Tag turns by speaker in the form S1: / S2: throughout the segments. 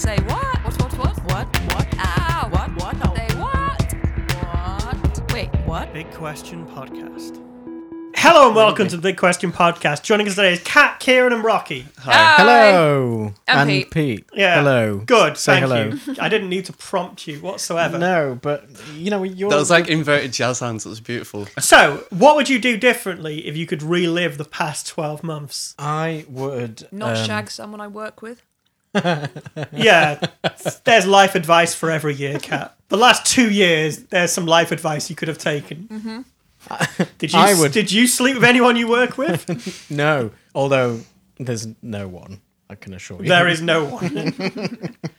S1: Say what? What, what, what?
S2: What? What?
S1: Ow!
S2: What? What? No.
S1: Say what? What? Wait,
S2: What?
S3: Big Question Podcast. Hello and welcome to the Big Question Podcast. Joining us today is Kat, Ciaran, and Rocky.
S1: Hi.
S4: Hello.
S1: And Pete.
S3: Yeah.
S4: Hello.
S3: Good.
S4: Say
S3: thank
S4: hello.
S3: you. I didn't need to prompt you whatsoever.
S4: No, but you know you're.
S5: That was like inverted jazz hands. It was beautiful.
S3: So, what would you do differently if you could relive the past 12 months?
S4: I would
S1: Not
S4: um,
S1: shag someone I work with.
S3: Yeah, there's life advice for every year, Kat. The last two years, there's some life advice you could have taken. Mm-hmm. Did you?
S4: I would-
S3: Did you sleep with anyone you work with?
S4: No, although there's no one. I can assure you.
S3: there is no one.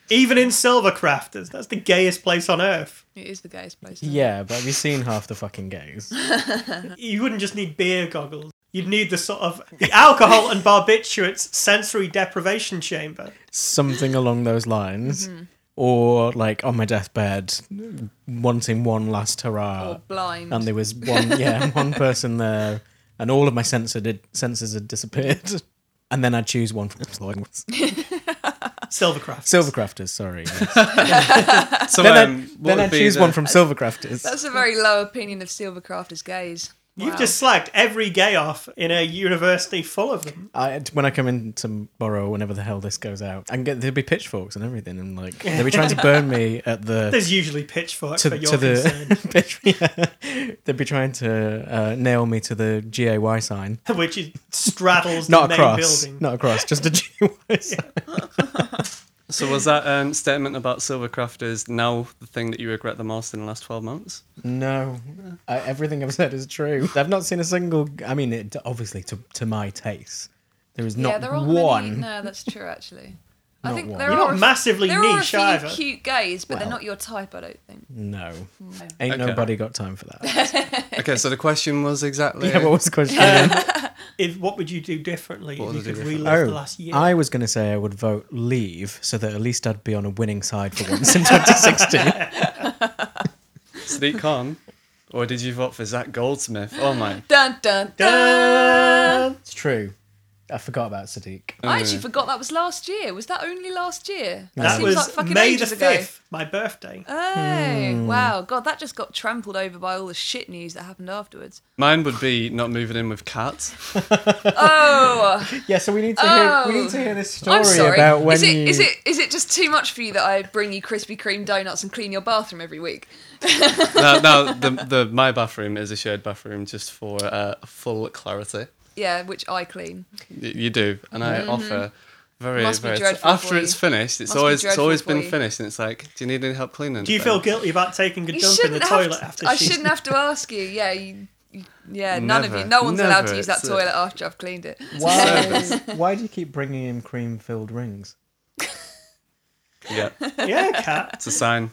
S3: Even in Silvercrafters, that's the gayest place on earth.
S1: It is the gayest place. isn't it?
S4: Yeah, but have you seen half the fucking gays?
S3: You wouldn't just need beer goggles. You'd need the sort of the alcohol and barbiturates sensory deprivation chamber.
S4: Something along those lines.
S1: Mm-hmm.
S4: Or like on my deathbed, wanting one last hurrah.
S1: Or blind.
S4: and there was one yeah one person there and all of my sensor did, sensors had disappeared and then i'd choose one from
S3: Silvercraft.
S4: silvercrafters sorry yes.
S5: So
S4: then,
S5: um,
S4: I'd, then I'd choose
S5: the-
S4: one from silvercrafters
S1: That's a very low opinion of Silvercraft as gays.
S3: You've
S1: Wow.
S3: just slagged every gay off in a university full of them.
S4: I, when I come in tomorrow, whenever the hell this goes out, and get there'll be pitchforks and everything, and like they'll be trying to burn me at the
S3: There's usually pitchforks
S4: to,
S3: for your
S4: to
S3: concern,
S4: the yeah. they'll be trying to uh, nail me to the GAY sign,
S3: which is straddles
S4: not
S3: the
S4: a
S3: main
S4: cross,
S3: building.
S4: not a cross, just a GAY sign.
S5: So was that um, statement about Silvercraft is now the thing that you regret the most in the last twelve months?
S4: No, I, everything I've said is true. I've not seen a single. I mean, it, obviously to to my taste, there is
S1: yeah,
S4: not
S1: there aren't
S4: one.
S1: many. No, that's true actually. I
S4: Not
S1: think
S4: one.
S1: there
S3: You're
S1: are
S3: not
S1: a-
S3: massively
S1: there are a few
S3: either.
S1: cute gays, but they're
S4: Well.
S1: not your type. I don't think.
S4: No, ain't
S5: Okay.
S4: nobody got time for that.
S5: Okay, so the question was exactly.
S4: yeah, what was the question?
S3: If what would you do differently
S5: What
S3: if
S5: would
S3: you
S5: I do
S3: could
S5: differently?
S3: relive
S4: oh,
S3: the last year?
S4: I was going to say I would vote leave so that at least I'd be on a winning side for once in 2016.
S5: Sadiq Khan, or did you vote for Zac Goldsmith? Oh my!
S1: Dun dun dun.
S3: Dun!
S4: it's true. I forgot about Sadiq.
S1: I actually forgot that was last year. Was that only last year?
S3: That
S1: seems
S3: was
S1: like fucking
S3: May the
S1: ages ago.
S3: fifth, my birthday.
S1: Hey,
S4: Hmm.
S1: wow, God, that just got trampled over by all the shit news that happened afterwards.
S5: Mine would be not moving in with cats.
S1: Oh,
S4: Yeah, so we need to hear we
S1: Oh.
S4: need to hear this story
S1: I'm sorry.
S4: about when
S1: is it
S4: you.
S1: is it is it just too much for you that I bring you Krispy Kreme donuts and clean your bathroom every week?
S5: no, no, the, the my bathroom is a shared bathroom just for uh, full clarity.
S1: Yeah, which I clean.
S5: You do, and I offer very,
S1: Mm-hmm. Must be
S5: very.
S1: dreadful
S5: after
S1: for
S5: it's
S1: you.
S5: finished, it's
S1: Must
S5: always it's always been
S1: you.
S5: finished, and it's like, do you need any help cleaning?
S3: Do you feel guilty about taking a
S1: You
S3: dump in the toilet
S1: to,
S3: after
S1: I
S3: she's
S1: shouldn't have to ask you. Yeah, you, you- yeah, none of you. No one's allowed to use that
S5: it's a-
S1: toilet after I've cleaned it.
S4: why, why do you keep bringing him cream filled rings?
S5: Yeah,
S3: Yeah, cat.
S5: it's a sign.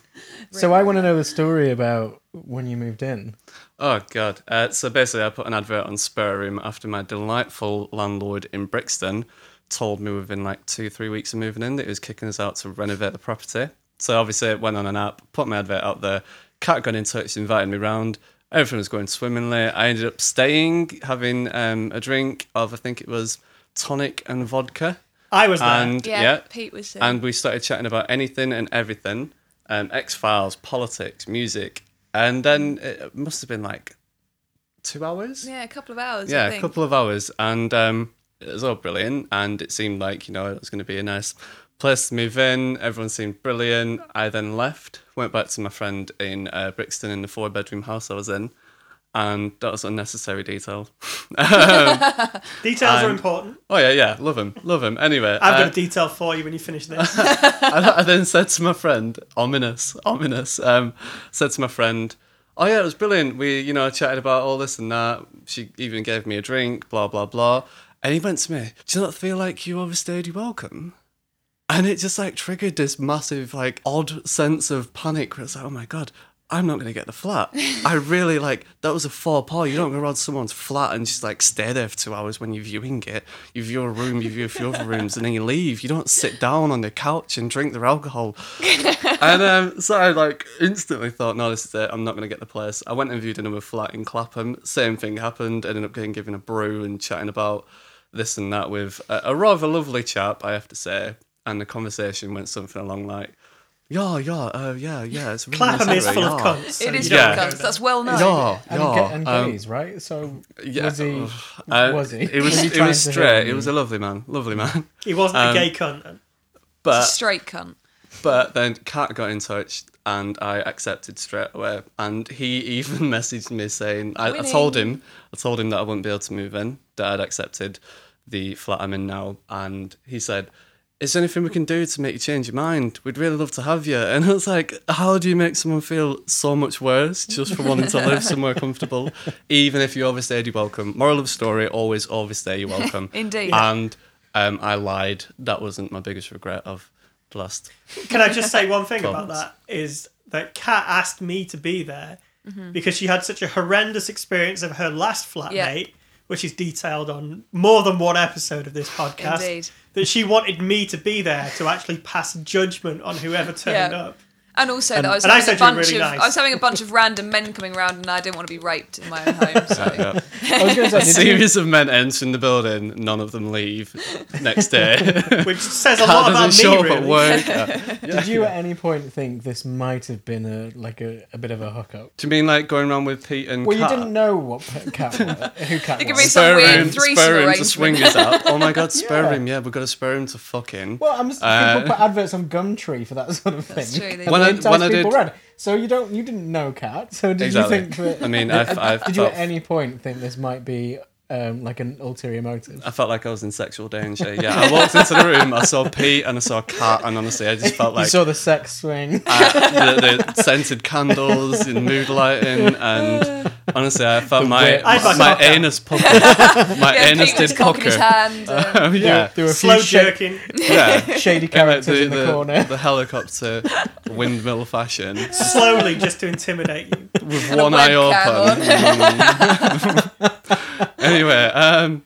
S4: So I want to know the story about when you moved in.
S5: Oh god. Uh, so basically, I put an advert on Spare Room after my delightful landlord in Brixton told me within like two, three weeks of moving in that he was kicking us out to renovate the property. So obviously, it went on an app, put my advert out there. Cat got in touch, invited me round. Everything was going swimmingly. I ended up staying, having um, a drink of I think it was tonic and vodka.
S3: I was there.
S5: And
S1: Yeah,
S5: yeah,
S1: Pete was saying.
S5: and we started chatting about anything and everything um, X Files, politics, music. And then it must have been like two hours.
S1: yeah, a couple of hours.
S5: Yeah, a couple of hours. And um, it was all brilliant. And it seemed like, you know, it was going to be a nice place to move in. Everyone seemed brilliant. I then left, went back to my friend in uh, Brixton in the four bedroom house I was in. And that was unnecessary detail.
S3: Details are
S5: I'm-
S3: important.
S5: Oh, yeah, yeah. Love him. Love him. Anyway.
S3: I've
S5: uh,
S3: got a detail for you when you finish this.
S5: I, I then said to my friend, ominous, ominous, um, said to my friend, oh yeah, it was brilliant. We, you know, chatted about all this and that. She even gave me a drink, blah, blah, blah. And he went to me, do you not feel like you overstayed your welcome? And it just like triggered this massive, like, odd sense of panic where it's like, oh my God, I'm not going to get the flat. I really like, that was a faux pas. You don't go around someone's flat and just like stay there for two hours when you're viewing it. You view a room, you view a few other rooms, and then you leave. You don't sit down on the couch and drink their alcohol. and um, so I like instantly thought, no, this is it. I'm not going to get the place. I went and viewed another flat in Clapham. Same thing happened. Ended up getting given a brew and chatting about this and that with a, a rather lovely chap, I have to say. and the conversation went something along like, "Yeah, yeah, uh, yeah, yeah." It's a really
S3: Clapham
S5: nice
S3: is
S5: area,
S3: full of
S5: yeah."
S3: cunts.
S1: It is
S3: you don't
S5: Yeah.
S1: yeah.
S3: go
S1: cunts. That's well known.
S5: Yeah,
S4: And,
S5: yeah.
S4: ga- and
S5: um,
S4: gays, right? So
S5: yeah,
S4: was he?
S5: uh,
S4: was he?
S5: It was.
S4: Was he
S5: it was straight. It was a lovely man. Lovely man.
S3: He wasn't
S5: Um,
S3: a gay cunt. then.
S5: But
S1: Straight cunt.
S5: But then Kat got in touch and I accepted straight away. And he even messaged me saying, I, I told him, I told him that I wouldn't be able to move in, that I'd accepted the flat I'm in now. And he said, Is there anything we can do to make you change your mind? We'd really love to have you. And I was like, How do you make someone feel so much worse just for wanting to live somewhere comfortable? Even if you overstayed, you're welcome. Moral of the story, always overstay, you're welcome.
S1: Indeed.
S5: And um, I lied. That wasn't my biggest regret of the last
S3: Can I just say one thing about
S5: Comments.
S3: that? Is that Kat asked me to be there because she had such a horrendous experience of her last flatmate,
S1: Yeah.
S3: Which is detailed on more than one episode of this podcast.
S1: Indeed.
S3: That she wanted me to be there to actually pass judgment on whoever turned
S1: Yeah.
S3: up.
S1: And also that I was
S3: and I
S1: having
S3: said
S1: a bunch
S3: really
S1: of
S3: nice.
S1: I was having a bunch of random men coming around and I didn't want to be raped in my own home. So
S5: Yeah.
S4: I was going to
S5: A
S4: say, you,
S5: series of men entering the building, none of them leave next day.
S3: Which says a lot about me,
S5: show up
S3: really.
S5: at work. Yeah.
S4: did you at any point think this might have been a like a, a bit of a hookup?
S5: Do you mean like going around with Pete and
S4: Well,
S5: Kat?
S4: you didn't know what cat was, who cat
S1: It could
S4: was.
S1: be some
S5: Spare
S1: weird
S5: room,
S1: threesome
S5: spare room to
S1: arrangement.
S5: swingers up. Oh my god, spare
S4: Yeah.
S5: room. Yeah, we've got a spare room to fuck in.
S4: Well, I'm just,
S5: Uh,
S4: people put adverts on Gumtree for that sort of thing.
S1: That's true, they
S4: And
S1: do.
S5: When I-
S4: entice
S5: when I
S4: people
S5: did-.
S4: So you don't, you didn't know cat. So did
S5: Exactly.
S4: you think that?
S5: I mean, I've, I've
S4: did you at any point think this might be um, like an ulterior motive?
S5: I felt like I was in sexual danger. Yeah, I walked into the room, I saw Pete and I saw Kat, and honestly, I just felt like you
S4: saw the sex swing.
S5: uh, the, the scented candles and mood lighting, and honestly, I felt my
S4: whip.
S3: I'd
S5: my anus pucker. My
S1: yeah,
S5: anus
S1: Pete was
S5: did
S1: cocking his hand. and-
S5: Oh, yeah,
S4: there were a
S3: Slow
S4: few
S3: jerking.
S5: yeah.
S4: shady
S5: And, like,
S4: characters in the, corner.
S5: the helicopter windmill fashion
S3: slowly just to intimidate you.
S5: with
S1: And
S5: one eye
S1: webcam
S5: open. anyway, um,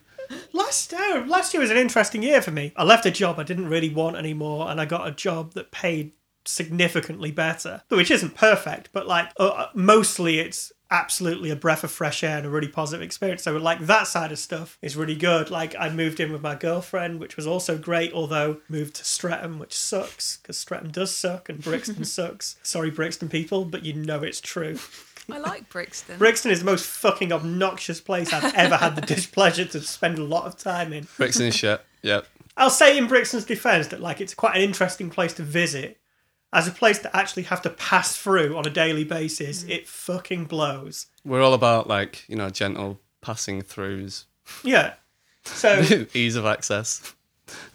S3: Last year, last year was an interesting year for me. I left a job I didn't really want anymore, and I got a job that paid significantly better, which isn't perfect, but like uh, mostly it's absolutely a breath of fresh air and a really positive experience. So like that side of stuff is really good. Like I moved in with my girlfriend, which was also great. Although moved to Streatham, which sucks because Streatham does suck and Brixton sucks. Sorry, Brixton people, but you know it's true.
S1: I like Brixton.
S3: Brixton is the most fucking obnoxious place I've ever had the displeasure to spend a lot of time in.
S5: Brixton is shit. Yep.
S3: I'll say in Brixton's defence that like it's quite an interesting place to visit. As a place to actually have to pass through on a daily basis, it fucking blows.
S5: We're all about like you know gentle passing throughs,
S3: Yeah. So
S5: ease of access.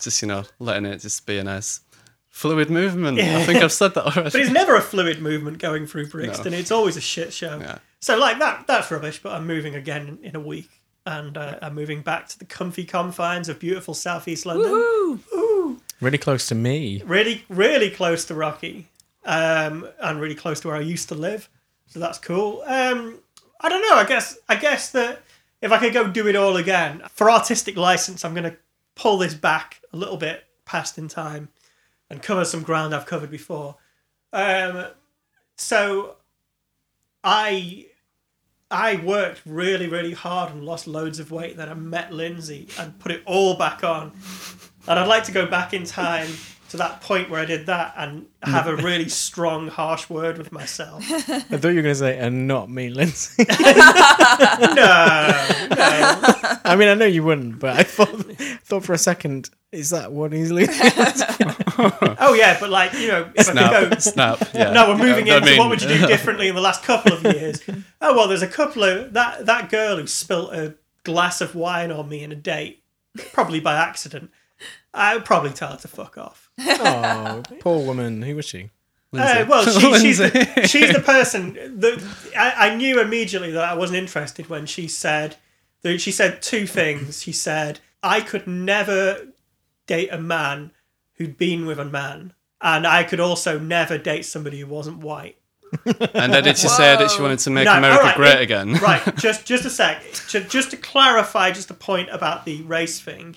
S5: Just you know letting it just be a nice fluid movement. I think I've said that already.
S3: but it's never a fluid movement going through Brixton. It's always a shit show.
S5: Yeah.
S3: So like that that's rubbish, but I'm moving again in a week. And uh, I'm moving back to the comfy confines of beautiful southeast London.
S1: Woohoo!
S4: Really close to me.
S3: really, really close to Rocky, um, and really close to where I used to live. So that's cool. Um, I don't know. I guess I guess that if I could go do it all again for artistic license, I'm going to pull this back a little bit past in time and cover some ground I've covered before. Um, so I I worked really, really hard and lost loads of weight. Then I met Lindsay and put it all back on. And I'd like to go back in time to that point where I did that and have a really strong, harsh word with myself.
S4: I thought you were going to say, and not me, Lindsay.
S3: No, no.
S4: I mean, I know you wouldn't, but I thought, thought for a second, is that what he's leading?
S3: Oh yeah, but like you know, if I could go.
S5: Snap. Snap. Yeah.
S3: No, we're moving
S5: I
S3: into
S5: mean-
S3: what would you do differently in the last couple of years? Oh well, there's a couple of that that girl who spilt a glass of wine on me in a date, probably by accident. I would probably tell her to fuck off.
S4: oh, poor woman. Who was she?
S3: Uh, well, she, she's, the, she's the person that I, I knew immediately that I wasn't interested when she said that she said two things. She said I could never date a man who'd been with a man, and I could also never date somebody who wasn't white.
S5: And then did she say that she wanted to make
S3: No,
S5: America
S3: alright,
S5: great
S3: it-
S5: again?
S3: right, just just a sec. Ju- Just to clarify, just a point about the race thing,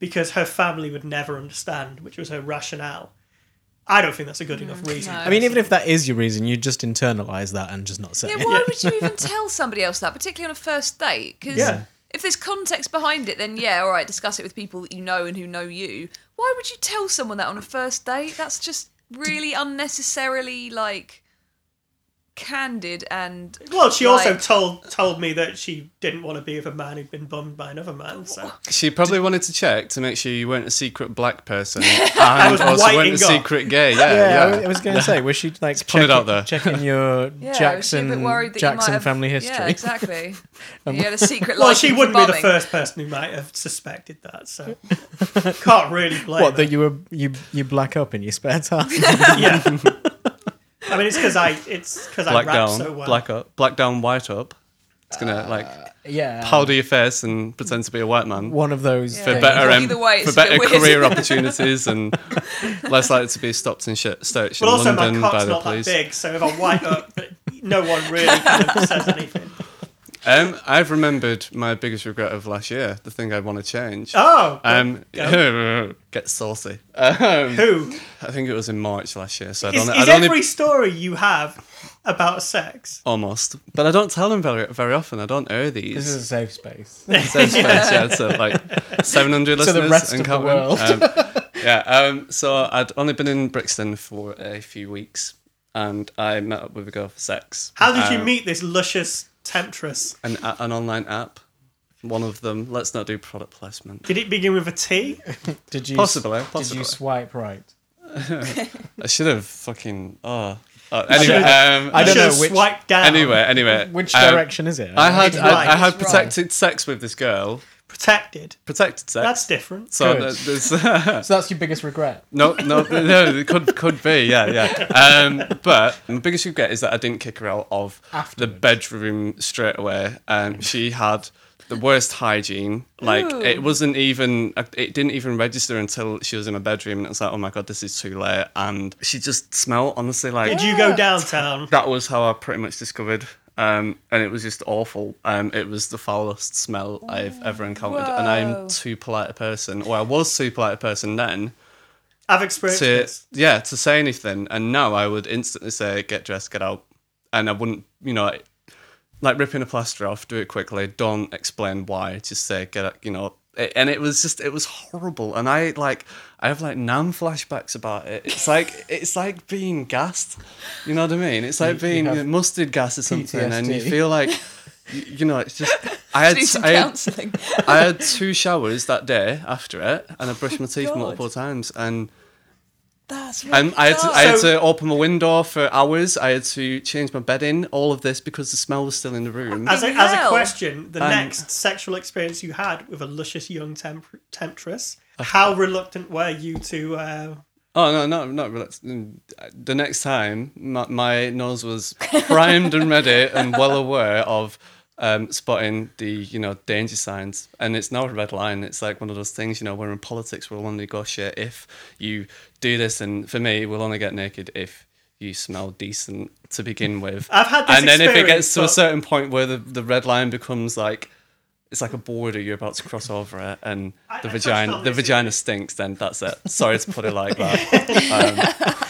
S3: because her family would never understand, which was her rationale. I don't think that's a good mm, enough reason.
S1: no.
S4: I mean, even if that is your reason, you just internalize that and just not say
S1: Yeah,
S4: it.
S1: why would you even tell somebody else that, particularly on a first date? Because
S3: Yeah.
S1: if there's context behind it, then yeah, all right, discuss it with people that you know and who know you. Why would you tell someone that on a first date? That's just really unnecessarily like candid and
S3: Well, she also told told me that she didn't want to be with a man who'd been bummed by another man. So
S5: She probably wanted to check to make sure you weren't a secret black person and
S3: was
S5: also weren't a
S3: off.
S5: secret gay. Yeah,
S4: Yeah,
S5: yeah.
S4: I was, I was going to say, was she like
S5: put it
S4: checking,
S5: out there.
S4: checking your
S1: yeah, was
S4: Jackson
S1: worried that you
S4: Jackson
S1: have,
S4: family history?
S1: Yeah, exactly. Um, you had a secret.
S3: well, she wouldn't be the first person who might have suspected that. So can't really blame.
S4: What
S3: her.
S4: that you were you you black up in your spare time?
S3: yeah. I mean, it's because I it's because I
S5: Black
S3: rap
S5: down,
S3: so well.
S5: black up, black down, white up. It's gonna like
S4: yeah,
S5: powder your face and pretend to be a white man.
S4: one of those
S1: Yeah.
S5: for
S4: things.
S5: better um,
S1: Either way,
S5: for
S1: it's a bit
S5: better
S1: weird.
S5: career opportunities and less likely to be stopped and shit searched
S3: But
S5: in
S3: also,
S5: London
S3: my
S5: by
S3: cock's
S5: the
S3: not that
S5: police.
S3: big, so if I white up, no one really kind of says anything.
S5: Um, I've remembered my biggest regret of last year. The thing I want to change.
S3: Oh,
S5: Um, get saucy. Um,
S3: who
S5: I think it was in March last year, so I
S3: is,
S5: don't.
S3: is
S5: I'd only
S3: every story you have about sex?
S5: almost, but I don't tell them very very often. I don't air these.
S4: This is a safe space.
S5: Safe space, yeah, so like 700
S4: To
S5: listeners
S4: the rest
S5: and
S4: of the world.
S5: Um, yeah, um, so I'd only been in Brixton for a few weeks, and I met up with a girl for sex.
S3: How did you
S5: Um,
S3: meet this luscious temptress?
S5: An, a- an online app. One of them. Let's not do product placement.
S3: Did it begin with a T?
S4: Did you
S5: Possibly,
S4: Did
S5: possibly.
S4: you swipe right?
S5: I should have fucking. Oh. Uh, anyway,
S4: should've-
S5: um,
S4: I don't know
S3: have
S4: which-
S3: swiped down.
S5: anyway, anyway.
S4: Which
S5: um,
S4: direction is it?
S5: I had
S3: It's
S5: I,
S3: right,
S5: I had
S1: it's right.
S5: protected sex with this girl.
S3: Protected.
S5: Protected sex.
S3: That's different.
S5: so
S4: Good.
S5: there's
S4: so that's your biggest regret.
S5: no no no it could could be yeah yeah. Um, but the biggest regret is that I didn't kick her out of the
S4: Afterwards.
S5: bedroom straight away. Um, she had the worst hygiene. Like
S1: Ooh.
S5: it wasn't even it didn't even register until she was in my bedroom, and it was like oh my god this is too late. And she just smelled honestly like
S3: Did you go downtown?
S5: that was how I pretty much discovered. Um, and it was just awful. Um, it was the foulest smell I've ever encountered. And I'm too polite a person, or I was too polite a person then
S3: I've experienced
S5: to
S3: this.
S5: yeah to say anything. And now I would instantly say, "Get dressed, get out," and I wouldn't, you know, like ripping a plaster off, do it quickly. Don't explain why. Just say, "Get out," you know. And it was just it was horrible. And i like i have like nam flashbacks about it. It's like it's like being gassed. You know what i mean? It's like
S4: You- you
S5: being
S4: have
S5: mustard gas or something and you feel like you, you know it's just i had I had. I had two showers that day after it and i brushed my teeth
S1: God.
S5: multiple times and
S1: That's
S5: and I had, to, I had
S3: So-
S5: to open my window for hours. I had to change my bedding. All of this because the smell was still in the room.
S3: As a, as a question, the
S5: Um,
S3: next sexual experience you had with a luscious young temp- temptress, how reluctant were you to? Uh,
S5: Oh no, no, not relaxed. The next time, my, my nose was primed and ready and well aware of um, spotting the you know danger signs, and it's now a red line. It's like one of those things, you know, where in politics we'll only negotiate if you do this, and for me, we'll only get naked if you smell decent to begin with.
S3: I've had this
S5: and then if it gets to a certain point where the, the red line becomes like it's like a border you're about to cross over it and
S3: I-
S5: the
S3: I
S5: vagina the vagina stinks then that's it. Sorry to put it like that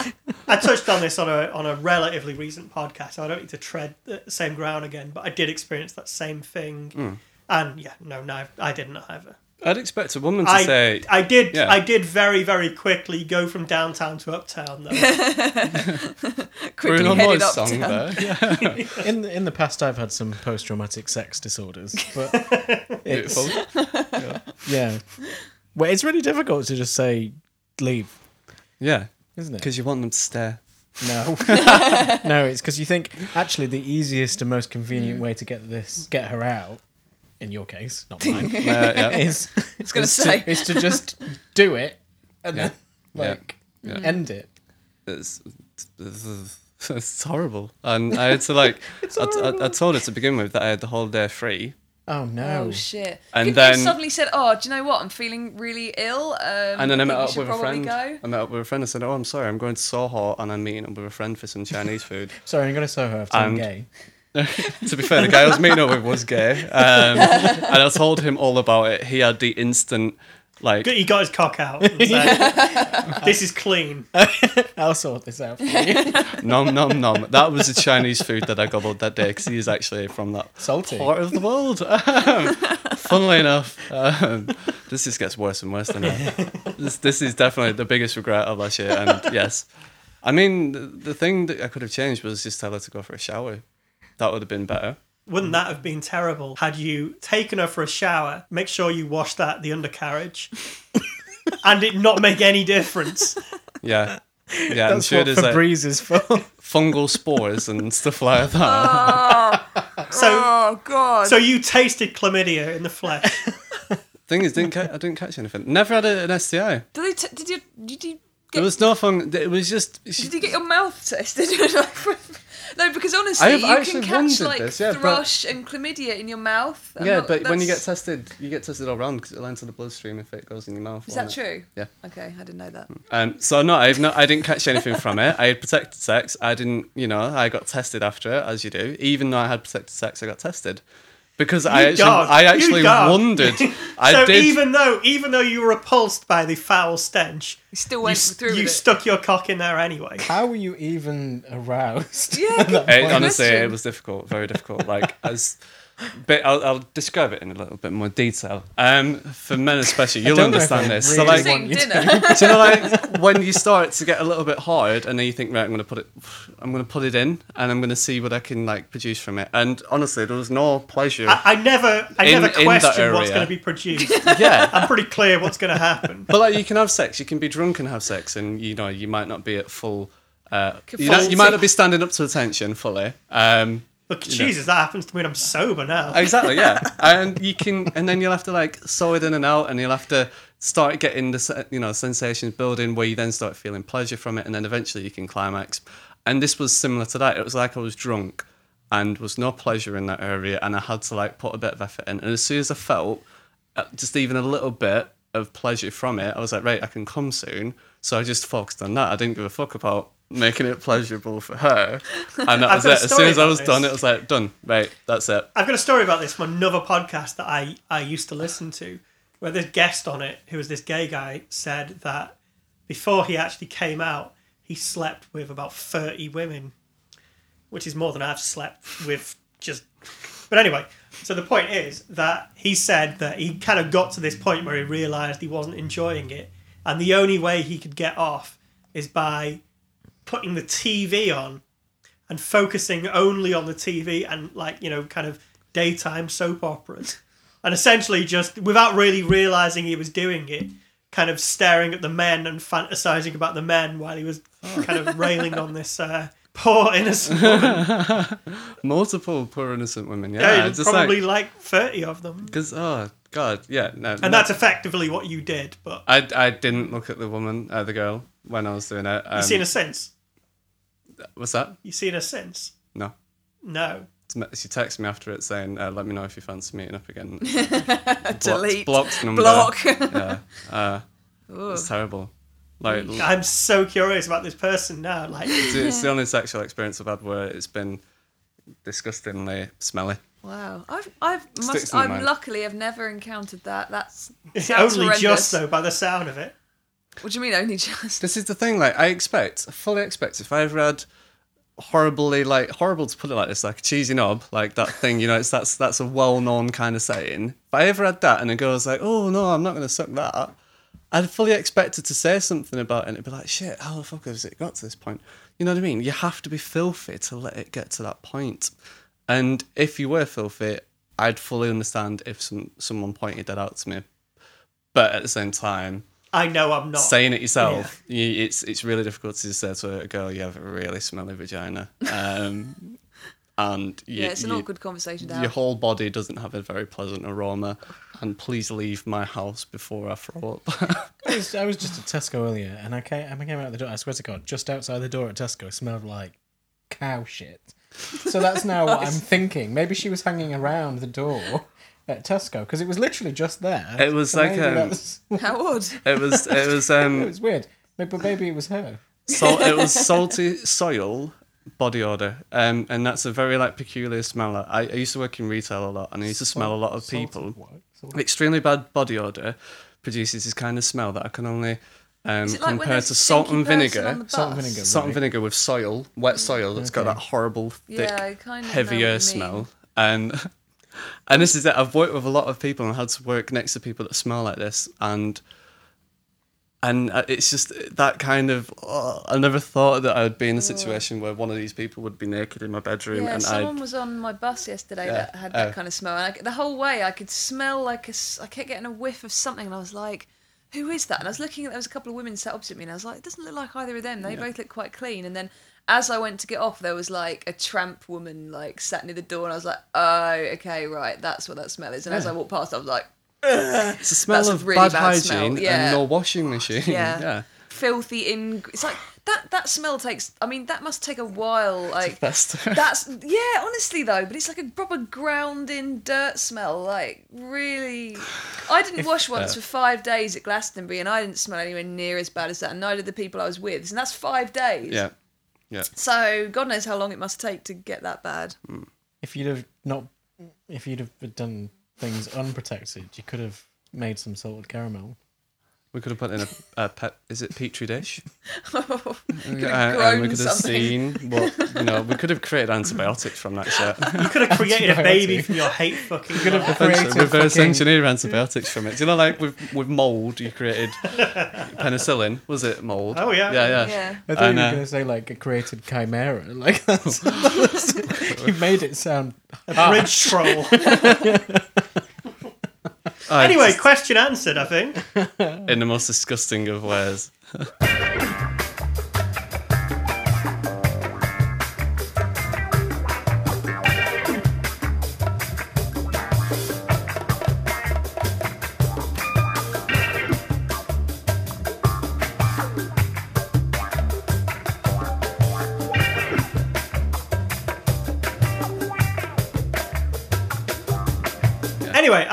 S3: I touched on this on a on a relatively recent podcast, so I don't need to tread the same ground again. But I did experience that same thing,
S5: Hmm.
S3: and yeah, no, no, I didn't either.
S5: I'd expect a woman to
S3: I,
S5: say
S3: I did
S5: yeah.
S3: I did very very quickly go from downtown to uptown though.
S1: Quickly
S5: Bruno
S1: headed
S5: Mars
S1: up
S5: song
S1: to
S5: there yeah
S4: In the, in the past, I've had some post traumatic sex disorders, but it's,
S5: beautiful
S4: yeah, well, it's really difficult to just say leave,
S5: yeah
S4: isn't it?
S5: because you want them to stare
S4: No, no, it's because you think actually the easiest and most convenient way to get this get her out, in your case, not mine,
S5: Uh, yeah
S4: is
S1: It's gonna
S4: is
S1: say.
S4: to, is to just do it and
S5: Yeah.
S4: then like
S5: Yeah.
S4: end it.
S5: it's, it's, it's horrible and I had to like I, I, I told her to begin with that I had the whole day free
S4: Oh no!
S1: Oh shit!
S5: And
S1: Couldn't
S5: then-
S1: you suddenly said, "Oh, do you know what? I'm feeling really ill." Um,
S5: and then I
S1: think
S5: met up with a friend
S1: Go.
S5: I met up with a friend I said oh I'm sorry I'm going to Soho and I'm meeting up with a friend for some Chinese food
S4: Sorry, I'm gonna sew her. I'm gay.
S5: to be fair, the guy I was meeting up with was gay, um, and I told him all about it. He had the instant Like
S3: He got his cock out. And said, this is clean.
S4: I'll sort this out for you.
S5: nom nom nom. That was the Chinese food that I gobbled that day because he is actually from that
S4: Salty.
S5: part of the world. Funnily enough, um, this just gets worse and worse than that. This, this is definitely the biggest regret of last year. And yes, I mean, the, the thing that I could have changed was just tell her to go for a shower. That would have been better.
S3: Wouldn't mm. that have been terrible had you taken her for a shower, make sure you wash that the undercarriage, and it not make any difference?
S5: Yeah. Yeah, I'm
S4: That's
S5: sure
S4: what
S5: there's like
S4: Febreze is for.
S5: fungal spores and stuff like that.
S3: So,
S1: Oh God.
S3: so you tasted chlamydia in the flesh.
S5: Thing is, didn't ca- I didn't catch anything. Never had a, an STI.
S1: did, they t- did you did you
S5: There was no fun. It was just.
S1: did you get your mouth tested? No, because honestly,
S5: I have
S1: you can
S5: actually
S1: catch
S5: wondered
S1: like
S5: this, yeah, but-
S1: thrush and chlamydia in your mouth. I'm
S5: yeah,
S1: not-
S5: but when you get
S1: that's-
S5: tested, you get tested all round because it'll enter the bloodstream if it goes in your mouth.
S1: is
S5: won't
S1: that
S5: it?
S1: true?
S5: Yeah.
S1: Okay, I didn't know that.
S5: Um, so no, I've not. I didn't catch anything from it. I had protected sex. I didn't. You know, I got tested after it, as you do. Even though I had protected sex, I got tested because I actually. I actually wondered. I
S3: so
S5: did.
S3: even though even though you were repulsed by the foul stench,
S1: You still went
S3: s-
S1: through
S3: you
S1: with
S3: stuck your cock in there anyway.
S4: How were you even aroused?
S1: Yeah,
S4: at that
S5: It-
S4: point?
S5: honestly,
S1: question.
S5: it was difficult, very difficult. Like as, but I'll, I'll describe it in a little bit more detail. Um, for men especially, you'll
S4: don't know if
S5: understand
S4: I
S5: this. So like,
S1: it.
S4: want you
S1: dinner.
S5: do know, like when you start to get a little bit hard, and then you think, right, I'm gonna put it, I'm gonna put it in, and I'm gonna see what I can like produce from it. And honestly, there was no pleasure.
S3: I, I never I
S5: In-
S3: never
S5: in that
S3: question what's going to be produced.
S5: yeah,
S3: I'm pretty clear what's going to happen.
S5: but like you can have sex, you can be drunk and have sex, and you know you might not be at full. Uh, you,
S1: Full-
S5: you might not be standing up to attention fully. Um,
S3: Look, Jesus, that happens to me when I'm sober now.
S5: Exactly, yeah. and you can, and then you'll have to like sew it in and out, and you'll have to start getting the you know sensations building, where you then start feeling pleasure from it, and then eventually you can climax. And this was similar to that. It was like I was drunk, and was no pleasure in that area, and I had to like put a bit of effort in. And as soon as I felt uh, just even a little bit of pleasure from it, I was like, right, I can come soon. So I just focused on that. I didn't give a fuck about making it pleasurable for her. And that was it. As soon as I was
S3: this.
S5: done, it was like done. Right, that's it.
S3: I've got a story about this from another podcast that I, I used to listen to, where this guest on it, who was this gay guy, said that before he actually came out, he slept with about 30 women, which is more than I've slept with just. But anyway, so the point is that he said that he kind of got to this point where he realised he wasn't enjoying it, and the only way he could get off is by putting the TV on and focusing only on the TV and like you know kind of daytime soap operas and essentially just without really realizing he was doing it kind of staring at the men and fantasizing about the men while he was kind of railing on this uh, poor innocent woman
S5: Multiple poor innocent women.
S3: yeah,
S5: Yeah,
S3: probably
S5: like
S3: like 30 of them
S5: because oh god, yeah, no,
S3: and that's effectively what you did but
S5: I I didn't look at the woman, uh, the girl, when I was doing it. Um,
S3: you seen her since
S5: What's that?
S3: you seen her since
S5: No.
S3: no
S5: She texted me after it saying, uh, "Let me know if you fancy meeting up again."
S1: Delete.
S5: blocked number.
S1: Block.
S5: Yeah, uh, it's terrible. Like
S3: i'm so curious about this person now like
S5: it's, it's the only sexual experience I've had where it's been disgustingly smelly.
S1: Wow, I've I've
S5: Sticks
S1: must
S5: in the
S1: I'm
S5: mind.
S1: luckily have never encountered that. That's sounds
S3: only
S1: horrendous.
S3: just though by the sound of it
S1: What do you mean only just?
S5: This is the thing. Like I expect, fully expect, if I ever had horribly like horrible to put it like this, like a cheesy knob, like that thing, you know, it's that's that's a well-known kind of saying. If I ever had that and a girl's like, "Oh no, I'm not going to suck that," I'd fully expected to say something about it. and It'd be like, "Shit, how the fuck has it got to this point?" You know what I mean? You have to be filthy to let it get to that point. And if you were filthy, I'd fully understand if some someone pointed that out to me. But at the same time,
S3: i know i'm not
S5: saying it yourself, you, it's it's really difficult to say to a girl you have a really smelly vagina, um, and you,
S1: Yeah, it's an
S5: you-
S1: awkward conversation to
S5: Your
S1: have.
S5: whole body doesn't have a very pleasant aroma, and please leave my house before I throw up.
S4: I was, I was just at Tesco earlier, and I came, I came out the door. I swear to God, just outside the door at Tesco, it smelled like cow shit. So that's now what I'm thinking. Maybe she was hanging around the door at Tesco because it was literally just there.
S5: It was
S4: So
S5: like,
S4: maybe
S5: um,
S1: How odd.
S5: it was it was um it
S4: was weird. Maybe, but maybe it was her.
S5: salt, it was salty soil body odor, um, and that's a very like peculiar smell. I, I used to work in retail a lot, and I used to smell a lot of people.
S4: Salted what?
S5: Extremely bad body odor produces this kind of smell that I can only um,
S1: Is like when
S5: compare
S1: there's
S5: to salt and vinegar.
S4: Salt and
S1: bus?
S4: vinegar.
S5: Salt and vinegar with soil, wet soil that's got that horrible, thick,
S1: Yeah, kind of
S5: heavier smell. And and this is it. I've worked with a lot of people and had to work next to people that smell like this, and and uh, it's just that kind of. oh, I never thought that I'd be in a situation where one of these people would be naked in my bedroom,
S1: Yeah,
S5: and
S1: someone
S5: I'd.
S1: was on my bus yesterday
S5: Yeah,
S1: that had that
S5: oh.
S1: kind of smell. And I, the whole way, I could smell like a. I kept getting a whiff of something, and I was like, "Who is that?" And I was looking at there was a couple of women sat opposite me, and I was like, "It doesn't look like either of them. They both look quite clean." And then as I went to get off, there was like a tramp woman like sat near the door, and I was like, "Oh, okay, right, that's what that smell is." And as I walked past, I was like,
S5: It's a smell of
S1: really
S5: bad,
S1: bad
S5: hygiene
S1: smell,
S5: and
S1: yeah.
S5: no washing machine.
S1: Yeah.
S5: yeah.
S1: "Filthy in." It's like that. That smell takes. I mean, that must take a while. Like
S5: That's
S1: yeah, honestly though, but it's like a proper ground in dirt smell. Like really, I didn't wash once
S5: uh,
S1: for five days at Glastonbury, and I didn't smell anywhere near as bad as that. And neither did the people I was with, and that's five days.
S5: yeah. Yeah.
S1: So God knows how long it must take to get that bad. Hmm.
S4: If you'd have not, if you'd have done things unprotected, you could have made some salted caramel.
S5: We could have put in a, a pet. Is it petri dish?
S1: Could
S5: Uh,
S1: have
S5: and
S1: grown
S5: we could have
S1: something.
S5: seen what you know. We could have created antibiotics from that shit.
S3: You could have created a baby from your hate fucking.
S4: You could have
S3: life.
S4: created
S5: reverse
S4: fucking-
S5: engineer antibiotics from it. Do you know, like with with mold, you created penicillin. Was it mold?
S3: Oh, yeah.
S5: yeah, yeah.
S1: Yeah.
S4: I thought
S5: And,
S4: you were
S5: uh,
S4: going to say like a created chimera. Like that's, you made it sound.
S3: A bridge troll. Anyway,
S5: it's
S3: question answered. I think.
S5: in the most disgusting of ways.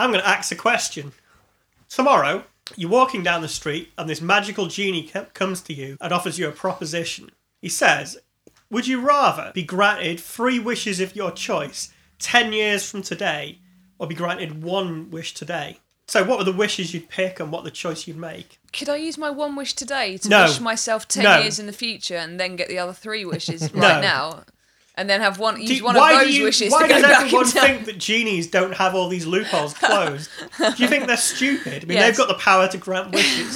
S3: I'm going to ask a question. Tomorrow, you're walking down the street, and this magical genie co- comes to you and offers you a proposition. He says, "Would you rather be granted three wishes of your choice ten years from today, or be granted one wish today?" So, what were the wishes you'd pick, and what the choice you'd make?
S1: Could I use my one wish today to
S3: No.
S1: wish myself ten
S3: No.
S1: years in the future, and then get the other three wishes
S3: No.
S1: right now, and then have one use
S3: Do-
S1: one
S3: why
S1: of
S3: do
S1: those
S3: you-
S1: wishes
S3: why
S1: to go
S3: does
S1: back
S3: everyone
S1: in time?
S3: think that genies don't have all these loopholes closed? do you think they're stupid? I mean,
S1: Yes.
S3: they've got the power to grant wishes.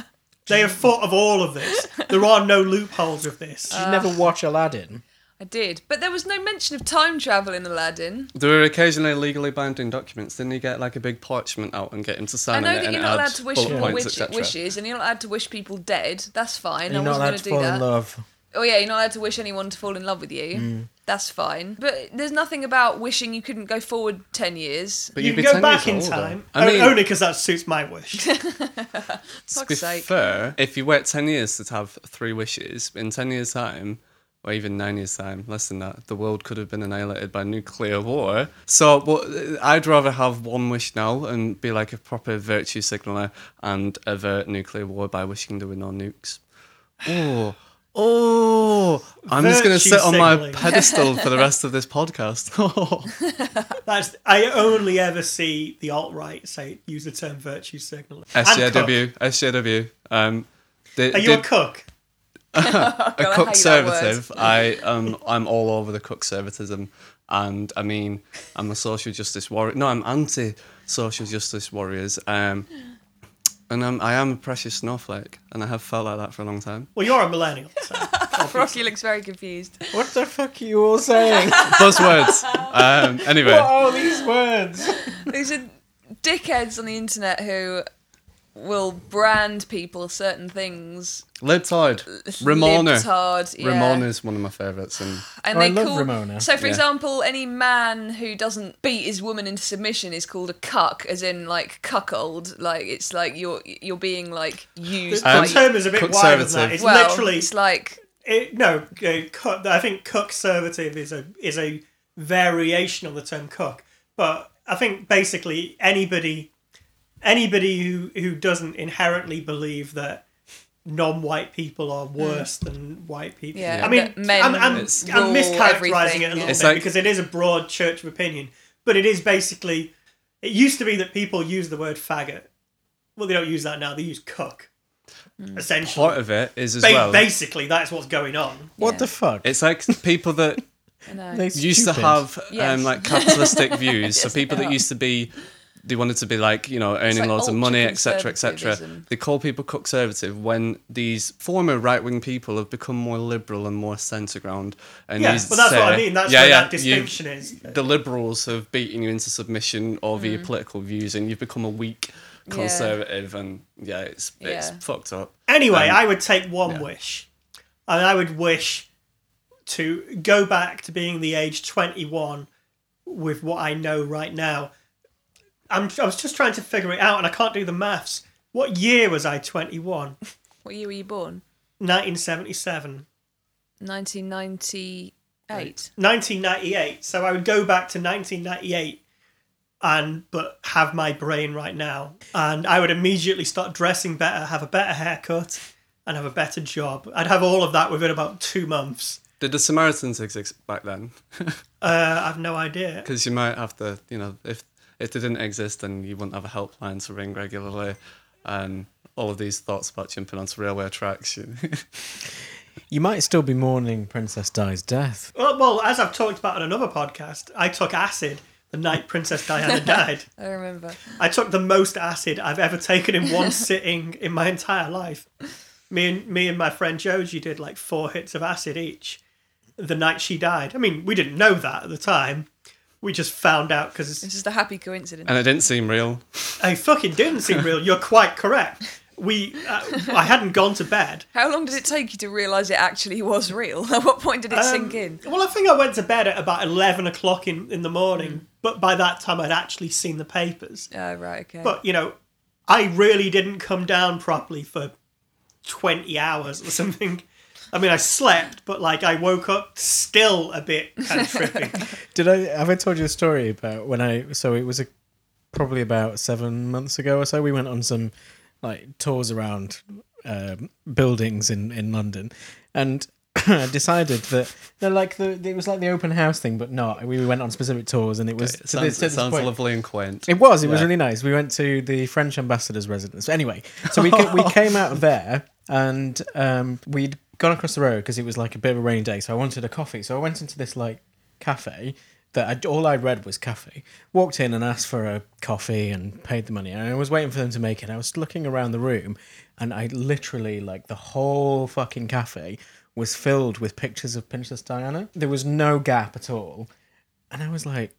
S3: they have thought of all of this. There are no loopholes with this.
S1: Uh,
S4: You never watch Aladdin.
S1: I did, but there was no mention of time travel in Aladdin.
S5: There were occasionally legally binding documents. Didn't you get like a big parchment out and get him to sign?
S1: I
S5: sign
S1: know
S5: it?
S1: that
S5: and
S1: you're not allowed to wish
S5: bullet
S1: more
S5: points,
S1: wish- wishes, and you're not allowed to wish people dead. That's fine.
S4: You're
S1: I
S4: not
S1: wasn't
S4: allowed
S1: going
S4: to
S1: to do
S4: fall
S1: that.
S4: in love.
S1: Oh yeah, you're not allowed to wish anyone to fall in love with you.
S5: Mm.
S1: That's fine. But there's nothing about wishing you couldn't go forward ten years.
S5: But
S3: you can go back in
S5: older.
S3: time.
S5: I
S3: O-
S5: mean,
S3: only because that suits my wish.
S5: to
S1: Fuck's
S5: be
S1: sake.
S5: fair, if you wait 10 years to have three wishes, in 10 years' time, or even nine years' time, less than that, the world could have been annihilated by nuclear war. So well, I'd rather have one wish now and be like a proper virtue signaler and avert nuclear war by wishing there were no nukes. Oh, oh! I'm just going to
S3: Virtue
S5: sit on my pedestal for the rest of this podcast.
S3: That's I only ever see the alt right say use the term virtue signaling. And cuck.
S5: SJW, SJW. Um, did,
S3: Are you a cuck?
S5: a
S1: God,
S5: cuck
S1: that
S5: conservative. I um I'm all over the cuck conservatism, and I mean I'm a social justice warrior. No, I'm anti social justice warriors. Um, and I'm, I am a precious snowflake, and I have felt like that for a long time.
S3: Well, you're a millennial. So.
S1: Rocky looks very confused.
S4: What the fuck are you all saying?
S5: Buzzwords. um, anyway,
S4: what are these words?
S1: These are dickheads on the internet who will brand people certain things.
S5: libtard. Remoaner.
S1: Libtard, yeah.
S5: Remoaner is one of my favourites, and
S1: And
S4: Oh, I
S1: they
S4: love
S1: call,
S4: Remoaner.
S1: So, for
S5: Yeah.
S1: example, any man who doesn't beat his woman into submission is called a cuck, as in like cuckold. Like it's like you're you're being like used
S3: the
S1: by.
S3: Term is a bit wider than that. It's
S1: well,
S3: literally
S1: it's like
S3: it, no. Uh, cuck, I think cuck conservative is a is a variation on the term cuck, but I think basically anybody anybody who who doesn't inherently believe that non-white people are worse than white people.
S1: Yeah,
S3: I mean,
S1: men
S3: I'm, I'm,
S5: It's-
S3: I'm mischaracterizing
S1: everything,
S3: it a little
S1: yeah.
S5: It's
S3: bit
S5: like-
S3: because it is a broad church of opinion, but it is basically. It used to be that people use the word faggot well, they don't use that now. They use cuck. Essentially,
S5: Part of it is as
S3: Ba-
S5: well.
S3: basically, that's what's going on.
S4: What
S1: Yeah.
S4: the fuck?
S5: It's like people that
S1: I know.
S4: They
S5: used to have
S1: Yes.
S5: um, like capitalistic views. so
S1: Yes, they
S5: people that used to be, they wanted to be like you know earning
S1: like
S5: loads of money, etc., etc.
S1: ultra-conservatism.
S5: They call people conservative when these former right wing people have become more liberal and more centre ground. And
S3: Yeah,
S5: you
S3: well, that's what I mean. That's
S5: yeah,
S3: where
S5: yeah,
S3: that
S5: you-
S3: distinction is.
S5: the liberals have beaten you into submission over your political views, and you've become a weak
S1: Mm. Yeah.
S5: conservative, and yeah, it's it's
S1: Yeah.
S5: fucked up.
S3: Anyway,
S5: Um,
S3: I would take one
S5: yeah.
S3: wish, and I would wish to go back to being the age twenty-one with what I know right now. I'm, I was just trying to figure it out, and I can't do the maths. What year was I twenty-one?
S1: What year were you born?
S3: 1977.
S1: 1998.
S3: 1998. So I would go back to 1998 and but have my brain right now and I would immediately start dressing better, have a better haircut and have a better job. I'd have all of that within about 2 months.
S5: Did the Samaritans exist back then?
S3: Uh, I've no idea.
S5: Because you might have to, you know, if if they didn't exist, then you wouldn't have a helpline to ring regularly, and all of these thoughts about jumping onto railway tracks. You
S4: You might still be mourning Princess Di's death.
S3: Well, well, as I've talked about on another podcast, I took acid the night Princess Diana died.
S1: I remember.
S3: I took the most acid I've ever taken in one sitting in my entire life. Me and me and my friend Joji did like four hits of acid each the night she died. I mean, we didn't know that at the time. We just found out because
S1: It's just a happy coincidence.
S5: and it didn't seem real.
S3: I fucking didn't seem real. You're quite correct. We, uh, I hadn't gone to bed.
S1: How long did it take you to realise it actually was real? At what point did it sink
S3: Um,
S1: in?
S3: Well, I think I went to bed at about eleven o'clock in in the morning, but by that time I'd actually seen the papers.
S1: Oh, right, okay.
S3: But you know, I really didn't come down properly for twenty hours or something. I mean, I slept, but like I woke up still a bit kind of trippy.
S4: Did I have I told you a story about when I so it was a probably about seven months ago or so we went on some like tours around um, buildings in in London and I decided that they're like the it was like the open house thing but not we went on specific tours and it was
S5: It
S4: to
S5: sounds,
S4: this, to
S5: it sounds
S4: point-
S5: lovely and quaint.
S4: it was. It was really nice. We went to the French ambassador's residence. Anyway, so we we came out of there and um, we'd gone across the road because it was like a bit of a rainy day. So I wanted a coffee. So I went into this like cafe that I, all I'd read was cafe. Walked in and asked for a coffee and paid the money. And I was waiting for them to make it. I was looking around the room and I literally like the whole fucking cafe was filled with pictures of Princess Diana. There was no gap at all. And I was like,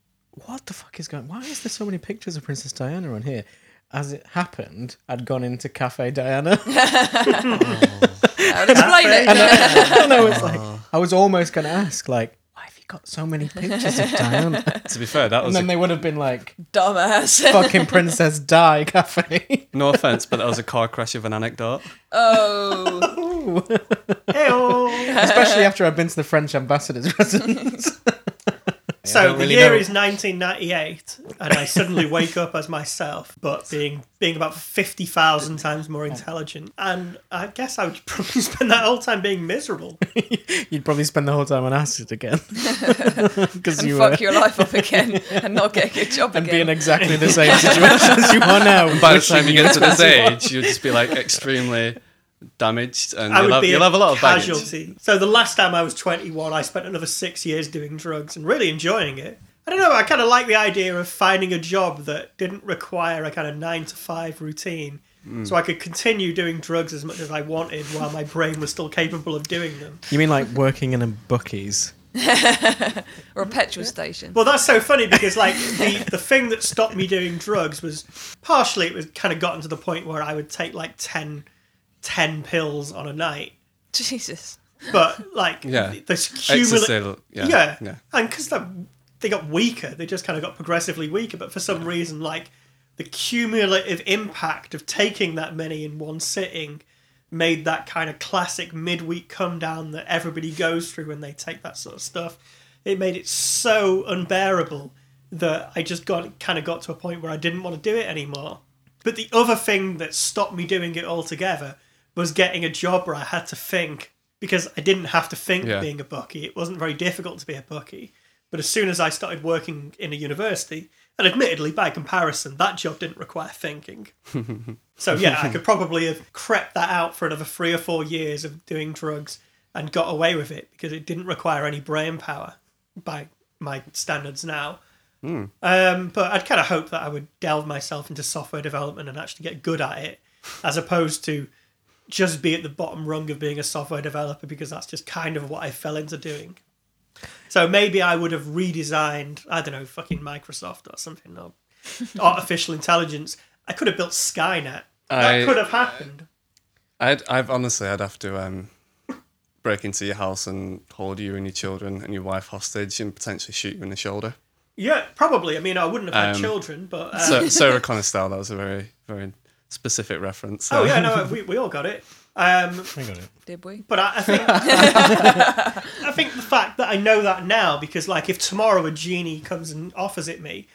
S4: what the fuck is going Why is there so many pictures of Princess Diana on here? As it happened, I'd gone into Cafe Diana. Oh.
S1: That would explain it.
S4: and I was like, oh. I was almost going to ask, like, why have you got so many pictures of Diana?
S5: To be fair, that was And
S4: then
S5: a,
S4: they would have been like,
S1: Dumbass.
S4: fucking Princess Di Cafe.
S5: no offense, but that was a car crash of an anecdote.
S1: oh.
S3: Hey-oh.
S4: Especially after I've been to the French ambassador's residence. I
S3: So the
S4: really
S3: year
S4: know.
S3: is 1998, and I suddenly wake up as myself, but being being about 50,000 times more intelligent. And I guess I would probably spend that whole time being miserable.
S4: You'd probably spend the whole time on acid again. Because
S1: And
S4: you
S1: fuck
S4: were.
S1: your life up again and not get a good job again.
S4: And be in exactly the same situation as you are now.
S5: And By the time you
S4: you
S5: get to this age, you'd just be like extremely damaged, and
S3: I
S5: you'll
S3: would
S5: have,
S3: be
S5: you'll have a lot of baggage.
S3: casualty. So the last time I was 21, I spent another six years doing drugs and really enjoying it. I don't know. I kind of like the idea of finding a job that didn't require a kind of nine to five routine, mm. so I could continue doing drugs as much as I wanted while my brain was still capable of doing them.
S4: You mean like working in a bookies?
S1: Or a petrol station.
S3: Well, that's so funny because like the the thing that stopped me doing drugs was partially it was kind of gotten to the point where I would take like 10, 10 pills on a night,
S1: Jesus.
S3: but like
S5: Yeah.
S3: this cumulative
S5: Ecstasy, yeah,
S3: yeah,
S5: yeah.
S3: and because they got weaker, they just kind of got progressively weaker. But for some reason, like the cumulative impact of taking that many in one sitting made that kind of classic midweek come down that everybody goes through when they take that sort of stuff. It made it so unbearable that I just got kind of got to a point where I didn't want to do it anymore. But the other thing that stopped me doing it altogether was getting a job where I had to think because I didn't have to think
S5: Yeah.
S3: being a bookie. It wasn't very difficult to be a bookie. But as soon as I started working in a university And admittedly, by comparison, that job didn't require thinking. so yeah, I could probably have crept that out for another three or four years of doing drugs and got away with it because it didn't require any brain power by my standards now. Um, but I'd kind of hope that I would delve myself into software development and actually get good at it, as opposed to just be at the bottom rung of being a software developer because that's just kind of what I fell into doing. So maybe I would have redesigned, I don't know, fucking Microsoft or something, or artificial intelligence. I could have built Skynet. That
S5: I-
S3: could have happened.
S5: I'd, I've honestly, I'd have to um, break into your house and hold you and your children and your wife hostage and potentially shoot you in the shoulder.
S3: Yeah, probably. I mean, I wouldn't have had
S5: Um,
S3: children, but. Uh,
S5: So, Sarah Connor style, that was a very, very specific reference.
S3: oh, yeah, no, we, we all got it. Um,
S4: I got it.
S1: Did we?
S3: But I, I think I think the fact that I know that now because like if tomorrow a genie comes and offers it me,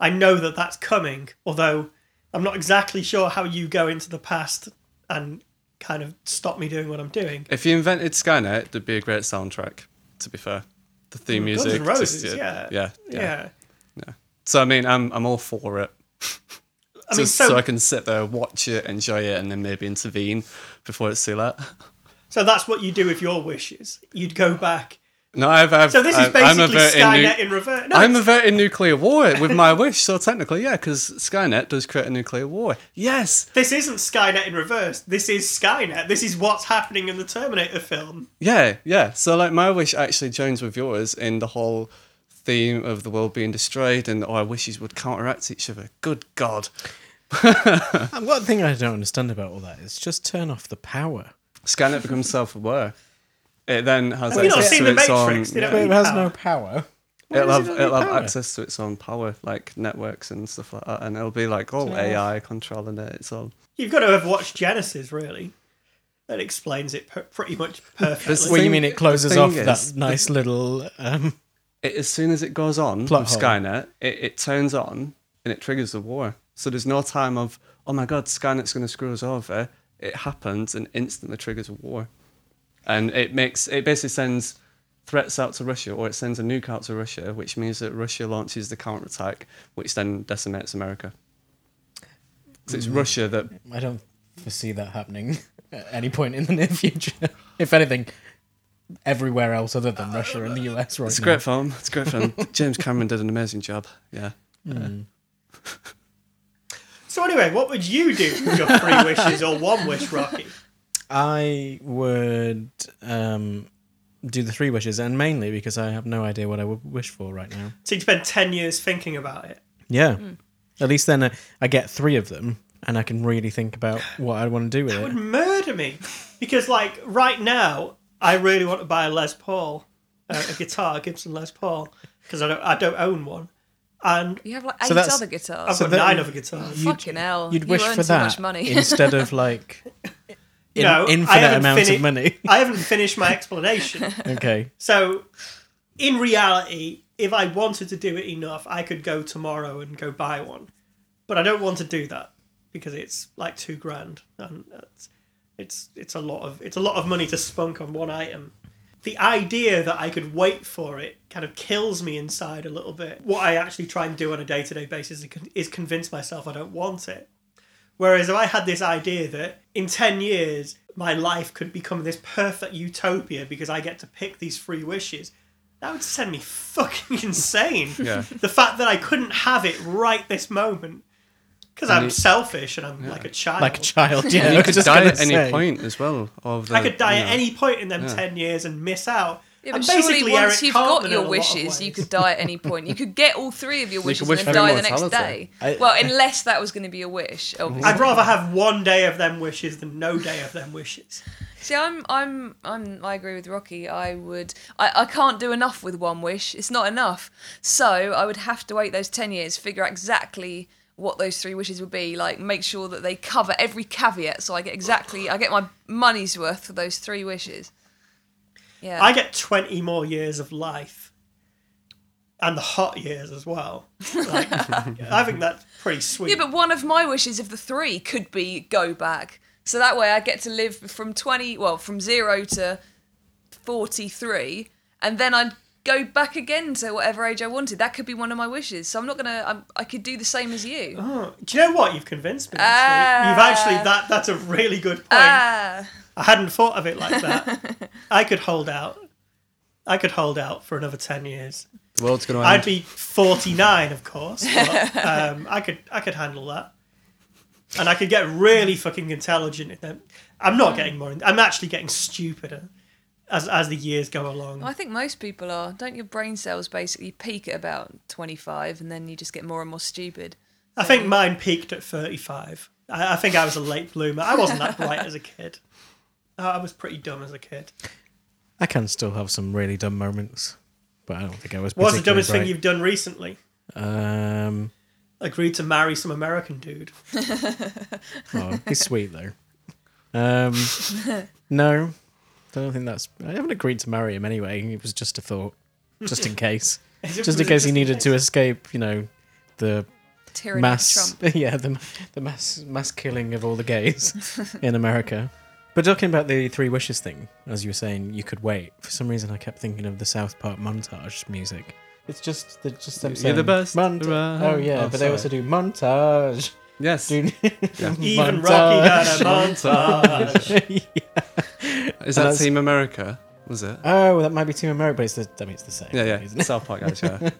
S3: I know that that's coming. Although I'm not exactly sure how you go into the past and kind of stop me doing what I'm doing.
S5: If you invented Skynet, there'd be a great soundtrack. To be fair, the theme
S3: Guns N'
S5: music,
S3: Roses,
S5: just,
S3: yeah.
S5: yeah,
S3: Yeah.
S5: yeah, yeah. So I mean, I'm I'm all for it.
S3: I mean,
S5: Just
S3: so
S5: so I can sit there, watch it, enjoy it, and then maybe intervene before it's too late.
S3: so that's what you do with your wishes. You'd go back.
S5: No, I've, I've
S3: So this is
S5: I've- I'm
S3: basically Skynet
S5: nu-
S3: in reverse. No,
S5: I'm averting nuclear war with my wish. So technically, yeah, because Skynet does create a nuclear war. Yes,
S3: this isn't Skynet in reverse. This is Skynet. This is what's happening in the Terminator film.
S5: yeah, yeah. So like, my wish actually joins with yours in the whole theme of the world being destroyed, and our wishes would counteract each other. Good God.
S4: And one thing I don't understand about all that is just turn off the power.
S5: Skynet becomes self-aware. It then has
S3: Have you not
S5: access
S3: seen
S5: to
S3: The
S5: its own.
S3: Matrix? They don't
S4: it has
S3: power.
S4: no power. Why
S5: It'll have,
S4: it
S5: it'll have access to its own power, like networks and stuff like that, and it'll be like all
S4: So-
S5: AI controlling it. It's all.
S3: You've got to have watched Genisys, really. That explains it per- pretty much perfectly.
S5: This
S4: What you mean it closes off
S5: is-
S4: that nice little um
S5: It, as soon as it goes on
S4: Plot
S5: with
S4: hole.
S5: Skynet, it, it turns on and it triggers the war. So there's no time of oh my god, Skynet's going to screw us over. It happens and instantly triggers a war, and it makes it basically sends threats out to Russia, or it sends a nuke out to Russia, which means that Russia launches the counterattack, which then decimates America. So it's hmm. Russia that
S4: I don't foresee that happening at any point in the near future. if anything, everywhere else other than Russia and the US right
S5: It's a
S4: now.
S5: great film. It's a great film. James Cameron did an amazing job. Yeah.
S3: So anyway, what would you do with your three wishes or one wish, Rocky?
S4: I would um, do the three wishes, and mainly because I have no idea what I would wish for right now.
S3: So you spend ten years thinking about it.
S4: Yeah. At least then I, I get three of them, and I can really think about what I want to do with
S3: It would murder me because, like, right now, I really want to buy a Les Paul, uh, a guitar, a Gibson Les Paul, because I don't, I don't own one, and
S1: You have like eight
S4: So that's-
S1: other guitars.
S3: I've
S4: So
S3: got
S4: that-
S3: nine other guitars.
S1: Fucking hell.
S4: You'd
S1: you
S4: wish
S1: earn
S4: for
S1: too
S4: that
S1: much money.
S4: instead of like in,
S3: No, I
S4: infinite
S3: haven't
S4: amounts
S3: fini-
S4: of money.
S3: I haven't finished my explanation.
S4: okay.
S3: So, in reality, if I wanted to do it enough, I could go tomorrow and go buy one. But I don't want to do that because it's like two grand, and it's it's it's a lot of it's a lot of money to spunk on one item. The idea that I could wait for it kind of kills me inside a little bit. What I actually try and do on a day to day basis is convince myself I don't want it. Whereas if I had this idea that in 10 years my life could become this perfect utopia because I get to pick these free wishes, that would send me fucking insane.
S5: Yeah.
S3: The fact that I couldn't have it right this moment because I'm
S5: you-
S3: selfish and I'm like a child.
S4: Like a child, yeah. I
S5: you
S4: was
S5: could
S4: just
S5: die
S4: gonna
S5: at any
S4: say.
S5: point as well. Of the,
S3: I could die
S5: you
S3: at
S5: know.
S3: any point in them
S5: Yeah.
S3: 10 years and miss out.
S1: Yeah,
S3: I'm
S1: but surely
S3: basically
S1: once
S3: Eric
S1: you've
S3: Cartman
S1: got
S3: in
S1: your
S3: lot of
S1: wishes, you
S3: ways.
S1: could die at any point. You could get all three of your wishes
S5: could
S1: and then
S5: for
S1: die the next
S5: immortality.
S1: day.
S4: I-
S1: well, unless that was going to be a wish. Obviously.
S3: I'd rather have one day of them wishes than no day of them wishes.
S1: See, I'm, I'm, I'm, I agree with Rocky. I would, I, I can't do enough with one wish. It's not enough. So I would have to wait those ten years, figure out exactly what those three wishes would be. Like, make sure that they cover every caveat, so I get exactly, I get my money's worth for those three wishes. Yeah.
S3: I get 20 more years of life and the hot years as well. Like, I think that's pretty sweet.
S1: Yeah, but one of my wishes of the three could be go back. So that way I get to live from 20, well, from zero to 43, and then I'd go back again to whatever age I wanted. That could be one of my wishes. So I'm not gonna. I'm, I could do the same as you.
S3: Oh, do you know what? You've convinced me. Actually, you've actually that. That's a really good point.
S1: Ah,
S3: I hadn't thought of it like that. I could hold out. I could hold out for another ten years.
S5: The world's going to
S3: I'd be forty nine, of course. But, um, I could I could handle that, and I could get really fucking intelligent. in. I'm not getting more. I'm actually getting stupider as as the years go along.
S1: I think most people are. Don't your brain cells basically peak at about 25, and then you just get more and more stupid?
S3: I think mine peaked at 35. I, I think I was a late bloomer. I wasn't that bright as a kid. I I was pretty dumb as a kid.
S4: I can still have some really dumb moments, but I don't think I was.
S3: What's the
S4: particularly
S3: dumbest thing you've done recently?
S4: Um,
S3: Agreed to marry some American dude.
S4: oh, he's sweet though. Um, no, I don't think that's. I haven't agreed to marry him anyway. It was just a thought, just in case, just in case he needed to escape. You know, the
S1: Tyranny
S4: mass,
S1: Trump.
S4: yeah, the the mass mass killing of all the gays in America. But talking about the three wishes thing, as you were saying, you could wait. For some reason, I kept thinking of the South Park montage music. It's just the just them
S5: You're
S4: saying
S5: the best
S4: Monta-
S5: around.
S4: oh yeah,
S5: Oh,
S4: but they
S5: oh,
S4: also do montage.
S5: Yes.
S4: Do
S3: Even Rocky had a montage.
S5: Is
S4: And
S5: that
S4: that's-
S5: Team America? Was it?
S4: Oh, that might be Team America, but it's the I mean, it's the same.
S5: Yeah, yeah.
S4: isn't it?
S5: South Park guys, yeah.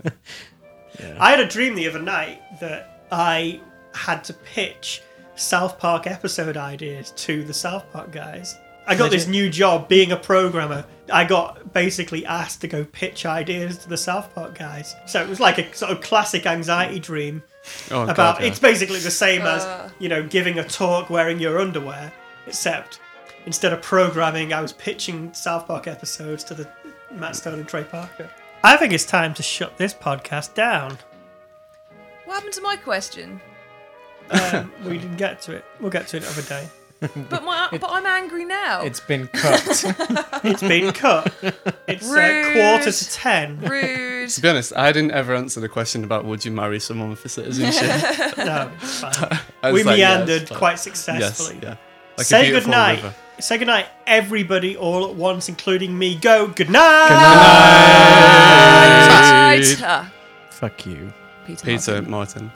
S3: I had a dream the other night that I had to pitch South Park episode ideas to the South Park guys. I got this new job being a programmer. I got basically asked to go pitch ideas to the South Park guys. So it was like a sort of classic anxiety dream
S5: Oh,
S3: about
S5: God, yeah.
S3: it's basically the same
S1: Uh.
S3: as, you know, giving a talk wearing your underwear, except instead of programming, I was pitching South Park episodes to the Matt Stone and Trey Parker. I think it's time to shut this podcast down.
S1: What happened to my question?
S3: Um, we didn't get to it. We'll get to it another day.
S1: But my, but I'm angry now.
S4: It's been cut.
S3: It's been cut. It's uh, quarter to ten.
S1: rude.
S5: To be honest, I didn't ever answer the question about would you marry someone for citizenship.
S3: No, fine. We
S5: like,
S3: meandered
S5: but-
S3: quite
S5: Yes,
S3: successfully.
S5: yeah. Like
S3: Say
S5: beautiful
S3: good night.
S5: river.
S3: Say good night, everybody, all at once, including me. Go. Good night.
S1: Right. Ah,
S4: Fuck you.
S1: Peter.
S5: Peter
S1: Martin.
S5: Martin.